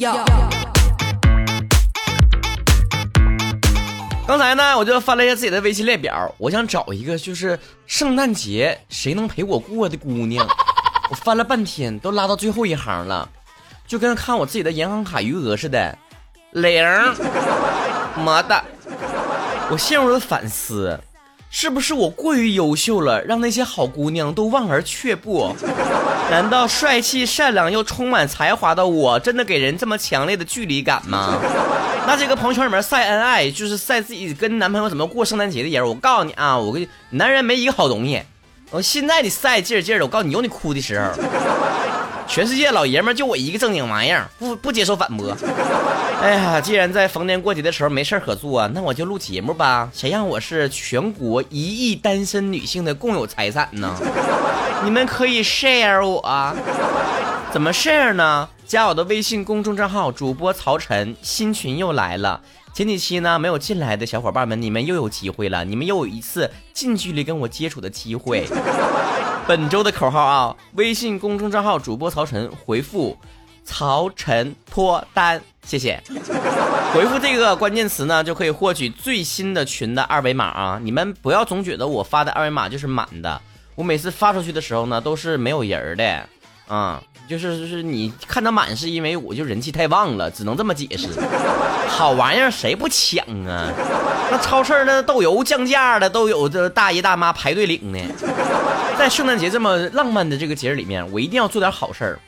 要。刚才呢，我就翻了一下自己的微信列表，我想找一个就是圣诞节谁能陪我过的姑娘。我翻了半天，都拉到最后一行了，就跟看我自己的银行卡余额似的，零，妈的。我陷入了反思，是不是我过于优秀了，让那些好姑娘都望而却步？难道帅气、善良又充满才华的我，真的给人这么强烈的距离感吗？那这个朋友圈里面晒恩爱，就是晒自己跟男朋友怎么过圣诞节的人，我告诉你啊，我跟男人没一个好东西。我现在你晒劲儿劲儿的，我告诉你有你哭的时候。全世界老爷们就我一个正经玩意儿，不不接受反驳。哎呀，既然在逢年过节的时候没事可做，那我就录节目吧。谁让我是全国一亿单身女性的共有财产呢？你们可以 share 我，怎么 share 呢？加我的微信公众账号主播曹晨，新群又来了。前几期呢没有进来的小伙伴们，你们又有机会了，你们又有一次近距离跟我接触的机会。本周的口号啊，微信公众账号主播曹晨回复“曹晨脱单”，谢谢。回复这个关键词呢，就可以获取最新的群的二维码啊。你们不要总觉得我发的二维码就是满的，我每次发出去的时候呢，都是没有人的，啊。就是就是你看到满是因为我就人气太旺了，只能这么解释。好玩意儿谁不抢啊？那超市那豆油降价了，都有这大爷大妈排队领呢。在圣诞节这么浪漫的这个节日里面，我一定要做点好事儿。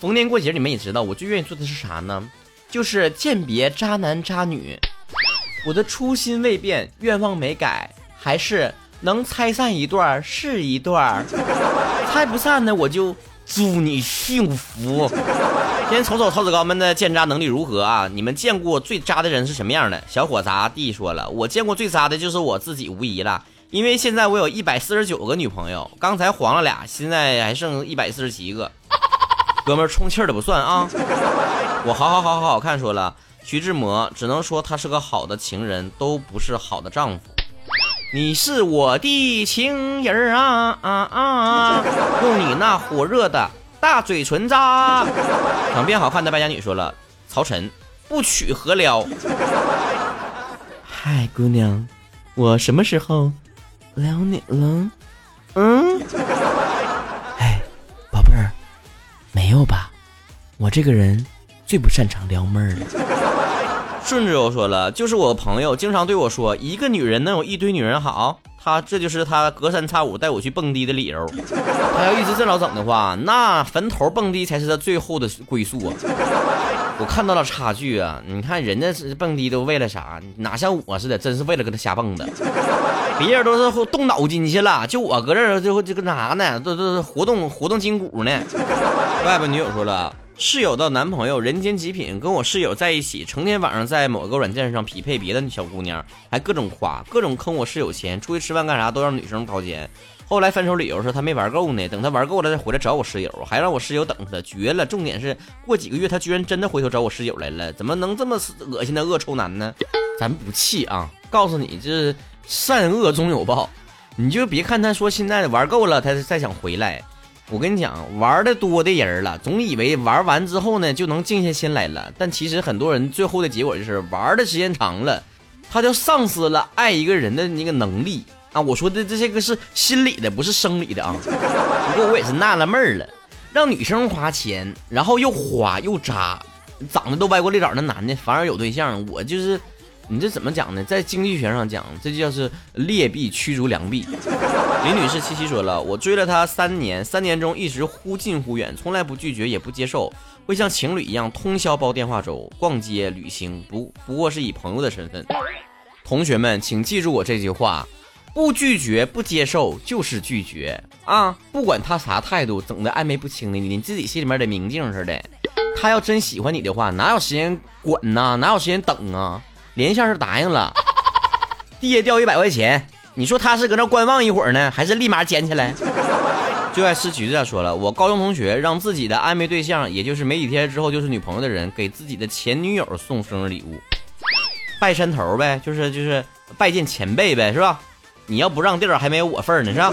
逢年过节你们也知道，我最愿意做的是啥呢？就是鉴别渣男渣女。我的初心未变，愿望没改，还是能拆散一段是一段，拆不散呢我就。祝你幸福。先瞅瞅曹子高们的鉴渣能力如何啊？你们见过最渣的人是什么样的？小伙杂弟说了，我见过最渣的就是我自己无疑了，因为现在我有一百四十九个女朋友，刚才黄了俩，现在还剩一百四十七个。哥们儿充气儿的不算啊。我好好好好好看说了，徐志摩只能说他是个好的情人，都不是好的丈夫。你是我的情人儿啊啊啊！用你那火热的大嘴唇渣。想变好看的败家女说了：“曹晨不娶何撩？”嗨，姑娘，我什么时候撩你了？嗯？没有吧？我这个人最不擅长撩妹儿了。顺子又说了，就是我朋友经常对我说，一个女人能有一堆女人好，他这就是他隔三差五带我去蹦迪的理由。他要一直这老整的话，那坟头蹦迪才是他最后的归宿啊！我看到了差距啊！你看人家是蹦迪都为了啥？哪像我似的，真是为了跟他瞎蹦的。别人都是动脑筋去了，就我搁这儿就就跟啥呢？都都活动活动筋骨呢。外边女友说了。室友的男朋友人间极品，跟我室友在一起，成天晚上在某个软件上匹配别的小姑娘，还各种夸，各种坑我室友钱，出去吃饭干啥都让女生掏钱。后来分手理由是他没玩够呢，等他玩够了再回来找我室友，还让我室友等他，绝了！重点是过几个月他居然真的回头找我室友来了，怎么能这么恶心的恶臭男呢？咱不气啊，告诉你，这善恶终有报，你就别看他说现在玩够了，他再想回来。我跟你讲，玩的多的人了，总以为玩完之后呢就能静下心来了，但其实很多人最后的结果就是玩的时间长了，他就丧失了爱一个人的那个能力啊！我说的这这个是心理的，不是生理的啊。不过我也是纳了闷儿了，让女生花钱，然后又花又渣，长得都歪瓜裂枣那男的反而有对象，我就是。你这怎么讲呢？在经济学上讲，这就叫是劣币驱逐良币。林女士七七说了，我追了他三年，三年中一直忽近忽远，从来不拒绝也不接受，会像情侣一样通宵煲电话粥、逛街、旅行，不不过是以朋友的身份。同学们，请记住我这句话：不拒绝、不接受就是拒绝啊！不管他啥态度，整的暧昧不清的，你自己心里面得明镜似的。他要真喜欢你的话，哪有时间管呢？哪有时间等啊？连线是答应了，地下掉一百块钱，你说他是搁那观望一会儿呢，还是立马捡起来？就爱吃橘子说了，我高中同学让自己的暧昧对象，也就是没几天之后就是女朋友的人，给自己的前女友送生日礼物，拜山头呗，就是就是拜见前辈呗，是吧？你要不让地儿，还没有我份儿呢，是吧？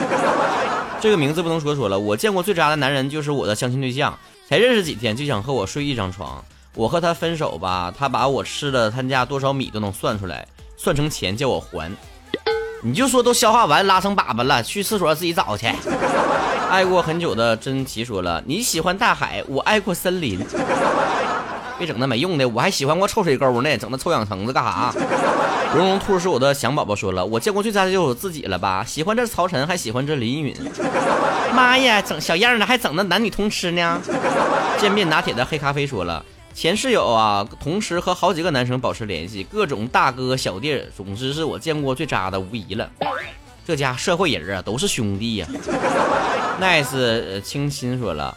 这个名字不能说说了，我见过最渣的男人就是我的相亲对象，才认识几天就想和我睡一张床。我和他分手吧，他把我吃了他家多少米都能算出来，算成钱叫我还。你就说都消化完拉成粑粑了，去厕所自己找去。爱过很久的珍奇说了，你喜欢大海，我爱过森林。别整那没用的，我还喜欢过臭水沟呢，整那臭氧层子干啥？绒绒兔是我的想宝宝说了，我见过最渣的就是我自己了吧？喜欢这曹晨，还喜欢这林允。妈呀，整小样的还整那男女通吃呢？渐变拿铁的黑咖啡说了，前室友啊，同时和好几个男生保持联系，各种大哥小弟，总之是我见过最渣的无疑了。这家社会人啊，都是兄弟呀。nice 清新说了。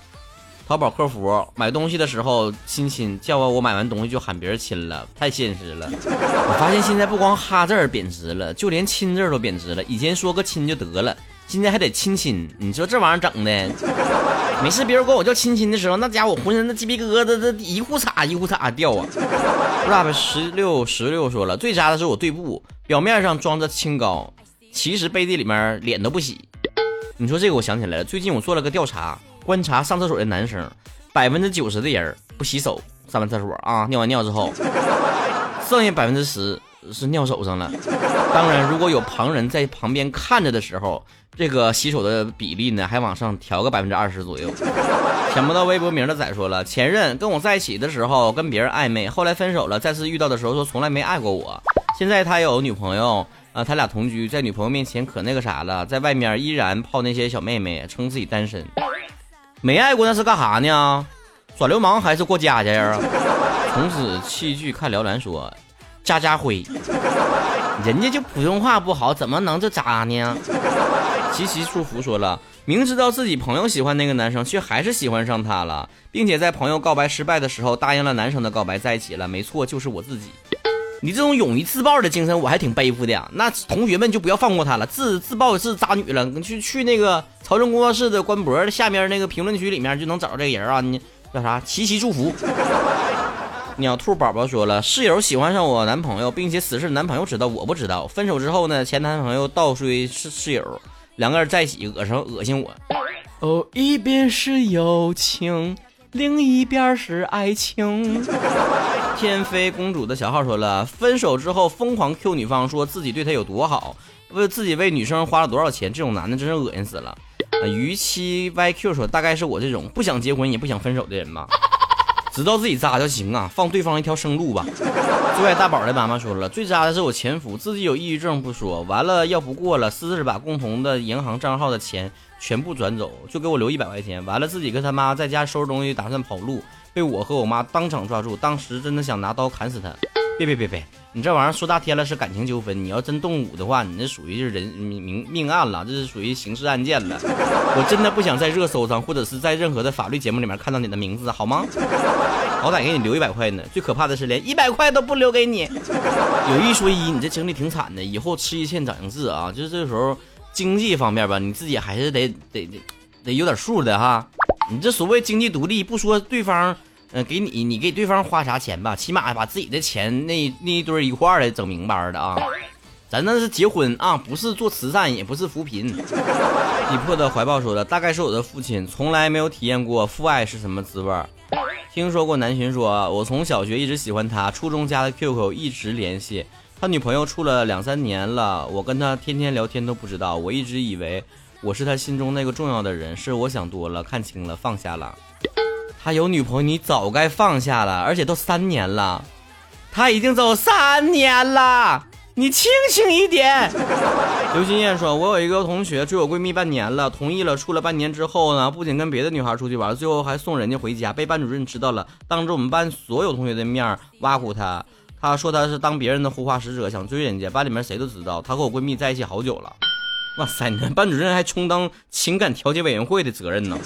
淘宝客服买东西的时候亲亲，叫我我买完东西就喊别人亲了，太现实了。我发现现在不光哈字儿贬值了，就连亲字都贬值了。以前说个亲就得了，现在还得亲亲，你说这玩意儿整的，没事别人管我叫亲亲的时候，那家伙浑身的鸡皮疙瘩这一裤衩一裤衩掉啊。rap 十六十六说了，最渣的是我对布，表面上装着清高，其实背地里面脸都不洗。你说这个我想起来了，最近我做了个调查。观察上厕所的男生，百分之九十的人不洗手，上完厕所啊，尿完尿之后，剩下百分之十是尿手上了。当然，如果有旁人在旁边看着的时候，这个洗手的比例呢，还往上调个百分之二十左右。想不到微博名的仔说了，前任跟我在一起的时候跟别人暧昧，后来分手了，再次遇到的时候说从来没爱过我。现在他有女朋友啊，他俩同居，在女朋友面前可那个啥了，在外面依然泡那些小妹妹，称自己单身。没爱过那是干啥呢？耍流氓还是过家家呀？从此弃剧看辽篮说，家家辉，人家就普通话不好，怎么能这渣呢？琪琪祝福说了，明知道自己朋友喜欢那个男生，却还是喜欢上他了，并且在朋友告白失败的时候答应了男生的告白，在一起了。没错，就是我自己。你这种勇于自爆的精神，我还挺佩服的。那同学们就不要放过他了，自自爆是渣女了。去去那个曹正工作室的官博下面那个评论区里面就能找到这个人啊。你叫啥？齐齐祝福。鸟兔宝宝说了，室友喜欢上我男朋友，并且此事男朋友知道，我不知道。分手之后呢，前男朋友倒追室室友，两个人在一起，恶心恶心我。哦，一边是友情。另一边是爱情。天妃公主的小号说了，分手之后疯狂 Q 女方，说自己对她有多好，为自己为女生花了多少钱，这种男的真是恶心死了。逾期 YQ 说，大概是我这种不想结婚也不想分手的人吧，知道自己渣就行啊，放对方一条生路吧。最爱大宝的妈妈说了，最渣的是我前夫，自己有抑郁症不说，完了要不过了，私自把共同的银行账号的钱。全部转走，就给我留一百块钱。完了，自己跟他妈在家收拾东西，打算跑路，被我和我妈当场抓住。当时真的想拿刀砍死他。别别别别，你这玩意儿说大天了是感情纠纷，你要真动武的话，你这属于就是人命命案了，这是属于刑事案件了。我真的不想在热搜上或者是在任何的法律节目里面看到你的名字，好吗？好歹给你留一百块呢。最可怕的是连一百块都不留给你。有一说一，你这经历挺惨的，以后吃一堑长一智啊，就是这时候。经济方面吧，你自己还是得得得得有点数的哈。你这所谓经济独立，不说对方，嗯，给你你给对方花啥钱吧，起码把自己的钱那那一堆一块儿的整明白的啊。咱那是结婚啊，不是做慈善，也不是扶贫。你破的怀抱说的，大概是我的父亲从来没有体验过父爱是什么滋味儿。听说过南浔说，我从小学一直喜欢他，初中加的 QQ 一直联系。他女朋友处了两三年了，我跟他天天聊天都不知道，我一直以为我是他心中那个重要的人，是我想多了，看清了，放下了。他有女朋友，你早该放下了，而且都三年了，他已经走三年了，你清醒一点。刘金燕说：“我有一个同学追我闺蜜半年了，同意了，处了半年之后呢，不仅跟别的女孩出去玩，最后还送人家回家，被班主任知道了，当着我们班所有同学的面挖苦他。”他说他是当别人的护花使者，想追人家。班里面谁都知道，他和我闺蜜在一起好久了。哇塞，你班主任还充当情感调解委员会的责任呢。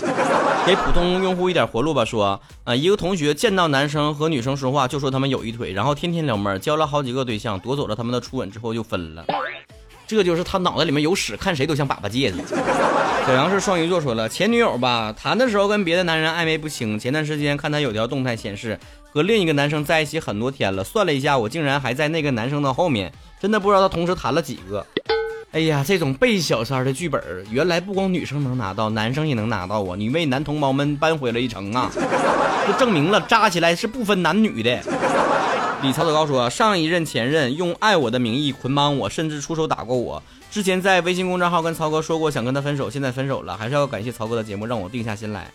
给普通用户一点活路吧。说啊，一个同学见到男生和女生说话就说他们有一腿，然后天天撩妹，交了好几个对象，夺走了他们的初吻之后就分了。这就是他脑袋里面有屎，看谁都像粑粑戒子。小杨是双鱼座，说了前女友吧，谈的时候跟别的男人暧昧不清。前段时间看他有条动态显示。和另一个男生在一起很多天了，算了一下，我竟然还在那个男生的后面，真的不知道他同时谈了几个。哎呀，这种背小三的剧本，原来不光女生能拿到，男生也能拿到啊！你为男同胞们扳回了一城啊！就证明了扎起来是不分男女的。李曹德高说，上一任前任用爱我的名义捆绑我，甚至出手打过我。之前在微信公众号跟曹哥说过想跟他分手，现在分手了，还是要感谢曹哥的节目让我定下心来。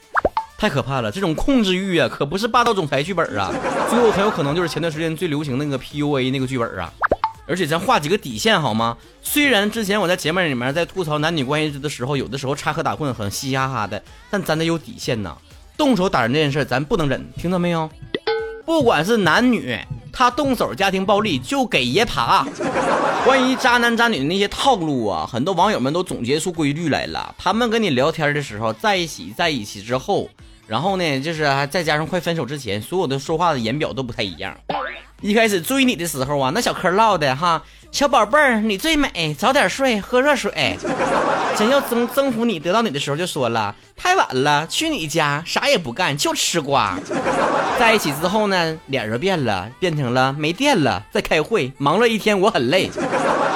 太可怕了，这种控制欲啊，可不是霸道总裁剧本啊，最后很有可能就是前段时间最流行那个 PUA 那个剧本啊。而且咱画几个底线好吗？虽然之前我在节目里面在吐槽男女关系的时候，有的时候插科打诨很嘻嘻哈哈的，但咱得有底线呐。动手打人这件事咱不能忍，听到没有？不管是男女，他动手家庭暴力就给爷爬。关于渣男渣女的那些套路啊，很多网友们都总结出规律来了。他们跟你聊天的时候，在一起在一起之后，然后呢，就是还再加上快分手之前，所有的说话的言表都不太一样。一开始追你的时候啊，那小嗑唠的哈，小宝贝儿你最美，早点睡，喝热水。想要征征服你，得到你的时候就说了，太晚了，去你家啥也不干，就吃瓜。在一起之后呢，脸就变了，变成了没电了，在开会，忙了一天我很累。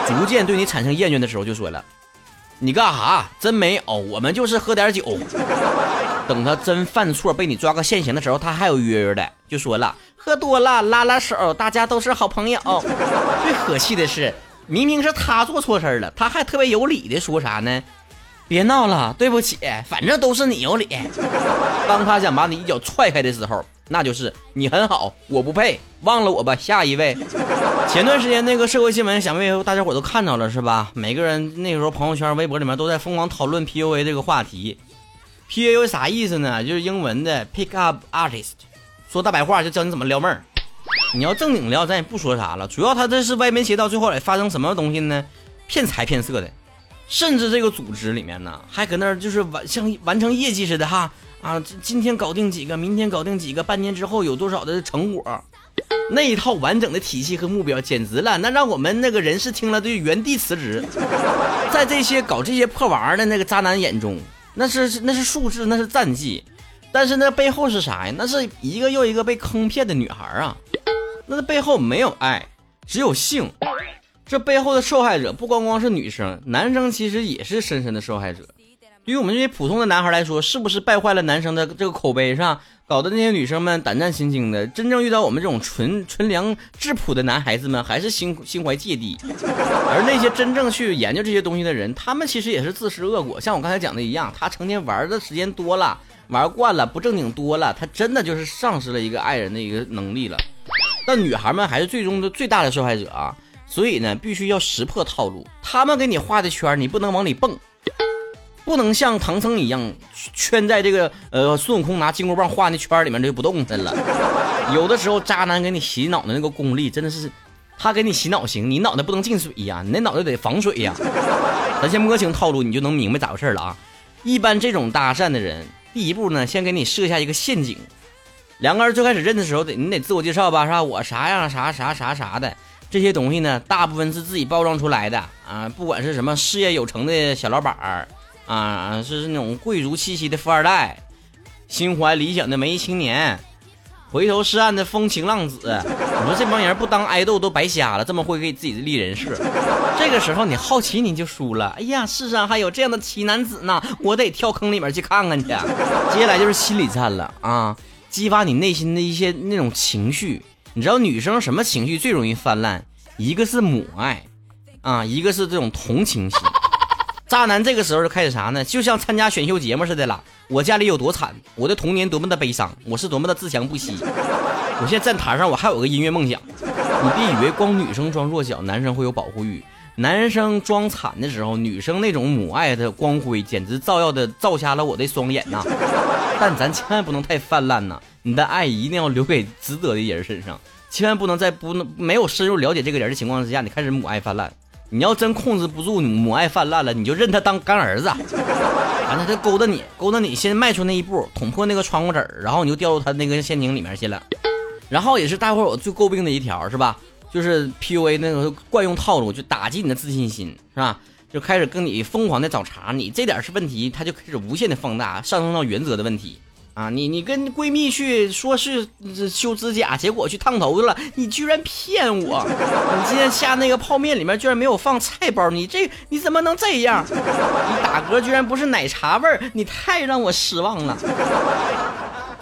逐渐对你产生厌倦的时候就说了，你干哈？真没有，我们就是喝点酒。等他真犯错被你抓个现行的时候，他还有约约的，就说了。喝多了，拉拉手，大家都是好朋友。最可气的是，明明是他做错事了，他还特别有理的说啥呢？别闹了，对不起，反正都是你有理。当他想把你一脚踹开的时候，那就是你很好，我不配，忘了我吧。下一位，前段时间那个社会新闻，想必大家伙都看到了是吧？每个人那个时候朋友圈、微博里面都在疯狂讨论 PUA 这个话题。PUA 啥意思呢？就是英文的 Pick Up Artist。说大白话就教你怎么撩妹儿，你要正经撩，咱也不说啥了。主要他这是歪门邪道，最后得发生什么东西呢？骗财骗色的，甚至这个组织里面呢，还搁那就是完像完成业绩似的哈啊，今天搞定几个，明天搞定几个，半年之后有多少的成果？那一套完整的体系和目标，简直了，那让我们那个人事听了就原地辞职。在这些搞这些破玩意儿的那个渣男眼中，那是那是数字，那是战绩。但是那背后是啥呀？那是一个又一个被坑骗的女孩啊！那背后没有爱，只有性。这背后的受害者不光光是女生，男生其实也是深深的受害者。对于我们这些普通的男孩来说，是不是败坏了男生的这个口碑上，搞得那些女生们胆战心惊的？真正遇到我们这种纯纯良质朴的男孩子们，还是心心怀芥蒂。而那些真正去研究这些东西的人，他们其实也是自食恶果。像我刚才讲的一样，他成天玩的时间多了。玩惯了，不正经多了，他真的就是丧失了一个爱人的一个能力了。但女孩们还是最终的最大的受害者啊！所以呢，必须要识破套路。他们给你画的圈，你不能往里蹦，不能像唐僧一样圈在这个呃孙悟空拿金箍棒画那圈里面就不动弹了。有的时候，渣男给你洗脑的那个功力真的是，他给你洗脑行，你脑袋不能进水呀，你那脑袋得防水呀。咱先摸清套路，你就能明白咋回事了啊！一般这种搭讪的人。第一步呢，先给你设下一个陷阱。两个人最开始认的时候，得你得自我介绍吧，是吧？我啥样啥啥啥啥的，这些东西呢，大部分是自己包装出来的啊。不管是什么事业有成的小老板儿啊，是那种贵族气息的富二代，心怀理想的文艺青年。回头是岸的风情浪子，你说这帮人不当爱豆都白瞎了，这么会给自己立人设。这个时候你好奇你就输了。哎呀，世上还有这样的奇男子呢，我得跳坑里面去看看去。接下来就是心理战了啊，激发你内心的一些那种情绪。你知道女生什么情绪最容易泛滥？一个是母爱，啊，一个是这种同情心。渣男这个时候就开始啥呢？就像参加选秀节目似的了。我家里有多惨，我的童年多么的悲伤，我是多么的自强不息。我现在站台上，我还有个音乐梦想。你别以为光女生装弱小，男生会有保护欲。男生装惨的时候，女生那种母爱的光辉，简直照耀的照瞎了我的双眼呐。但咱千万不能太泛滥呐，你的爱一定要留给值得的人身上，千万不能在不能没有深入了解这个人的情况之下，你开始母爱泛滥。你要真控制不住母爱泛滥了，你就认他当干儿子，完了他勾搭你，勾搭你先迈出那一步，捅破那个窗户纸然后你就掉入他那个陷阱里面去了。然后也是大伙儿我最诟病的一条是吧？就是 PUA 那个惯用套路，就打击你的自信心是吧？就开始跟你疯狂的找茬，你这点是问题，他就开始无限的放大，上升到原则的问题。啊，你你跟闺蜜去说是修指甲，结果去烫头去了，你居然骗我！你今天下那个泡面里面居然没有放菜包，你这你怎么能这样？你打嗝居然不是奶茶味儿，你太让我失望了。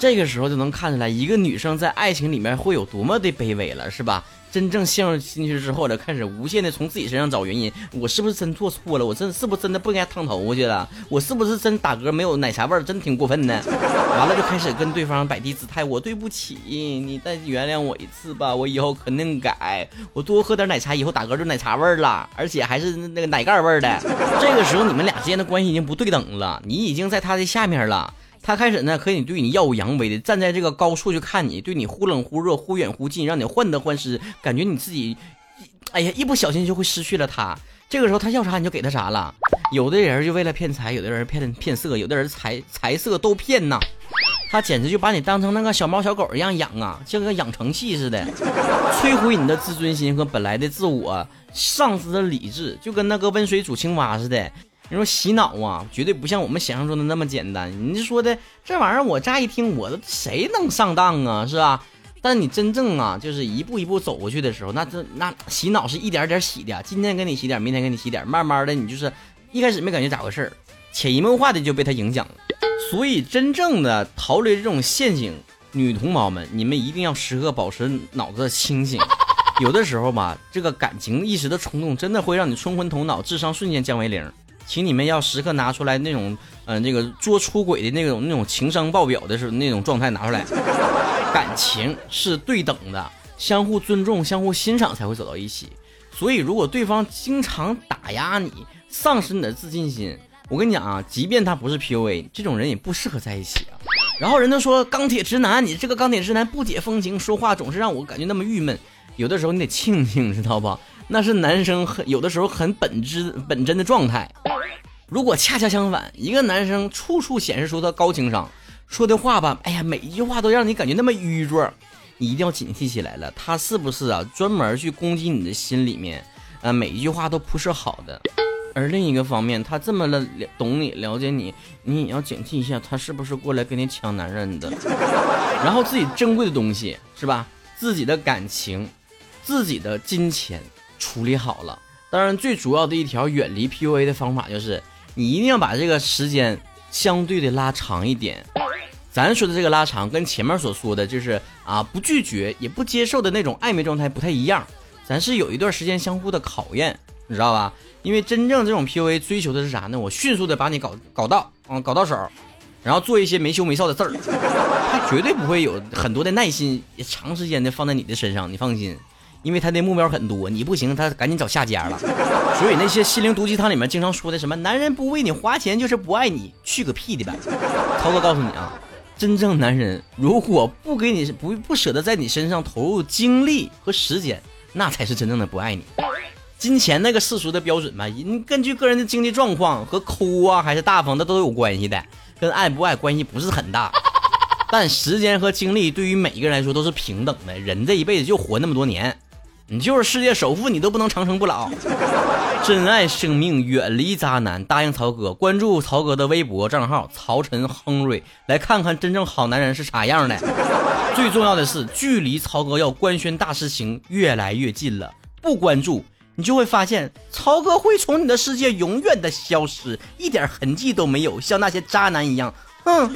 这个时候就能看出来，一个女生在爱情里面会有多么的卑微了，是吧？真正陷入进去之后呢，开始无限的从自己身上找原因。我是不是真做错了？我真是不是真的不应该烫头发去了？我是不是真打嗝没有奶茶味儿？真挺过分的。完了就开始跟对方摆低姿态，我对不起你，再原谅我一次吧，我以后肯定改。我多喝点奶茶，以后打嗝就奶茶味儿了，而且还是那个奶盖味儿的。这个时候你们俩之间的关系已经不对等了，你已经在他的下面了。他开始呢，可以对你耀武扬威的站在这个高处去看你，对你忽冷忽热、忽远忽近，让你患得患失，感觉你自己，哎呀，一不小心就会失去了他。这个时候他要啥你就给他啥了。有的人就为了骗财，有的人骗骗色，有的人财财色都骗呐。他简直就把你当成那个小猫小狗一样养啊，像个养成器似的，摧毁你的自尊心和本来的自我，丧失了理智，就跟那个温水煮青蛙似的。你说洗脑啊，绝对不像我们想象中的那么简单。你说的这玩意儿，我乍一听，我谁能上当啊，是吧？但你真正啊，就是一步一步走过去的时候，那这那洗脑是一点点洗的，今天给你洗点，明天给你洗点，慢慢的，你就是一开始没感觉咋回事儿，潜移默化的就被他影响了。所以，真正的逃离这种陷阱，女同胞们，你们一定要时刻保持脑子清醒。有的时候吧，这个感情一时的冲动，真的会让你冲昏头脑，智商瞬间降为零。请你们要时刻拿出来那种，嗯，那个做出轨的那种那种情商爆表的时候那种状态拿出来。感情是对等的，相互尊重、相互欣赏才会走到一起。所以，如果对方经常打压你，丧失你的自信心，我跟你讲啊，即便他不是 PUA，这种人也不适合在一起啊。然后人都说钢铁直男，你这个钢铁直男不解风情，说话总是让我感觉那么郁闷。有的时候你得庆幸，知道不？那是男生很有的时候很本质本真的状态。如果恰恰相反，一个男生处处显示出他高情商，说的话吧，哎呀，每一句话都让你感觉那么愚拙，你一定要警惕起来了。他是不是啊，专门去攻击你的心里面？呃，每一句话都不是好的。而另一个方面，他这么了懂你、了解你，你也要警惕一下，他是不是过来跟你抢男人的？然后自己珍贵的东西是吧？自己的感情，自己的金钱处理好了。当然，最主要的一条远离 PUA 的方法就是。你一定要把这个时间相对的拉长一点。咱说的这个拉长，跟前面所说的就是啊，不拒绝也不接受的那种暧昧状态不太一样。咱是有一段时间相互的考验，你知道吧？因为真正这种 PUA 追求的是啥呢？我迅速的把你搞搞到，嗯，搞到手，然后做一些没羞没臊的事儿。他绝对不会有很多的耐心，长时间的放在你的身上，你放心。因为他的目标很多，你不行，他赶紧找下家了。所以那些心灵毒鸡汤里面经常说的什么“男人不为你花钱就是不爱你”，去个屁的吧！涛哥告诉你啊，真正男人如果不给你不不舍得在你身上投入精力和时间，那才是真正的不爱你。金钱那个世俗的标准吧，你根据个人的经济状况和抠啊还是大方，的都有关系的，跟爱不爱关系不是很大。但时间和精力对于每一个人来说都是平等的，人这一辈子就活那么多年。你就是世界首富，你都不能长生不老。珍爱生命，远离渣男。答应曹哥，关注曹哥的微博账号曹晨亨瑞，来看看真正好男人是啥样的。最重要的是，距离曹哥要官宣大事情越来越近了。不关注，你就会发现曹哥会从你的世界永远的消失，一点痕迹都没有，像那些渣男一样。哼。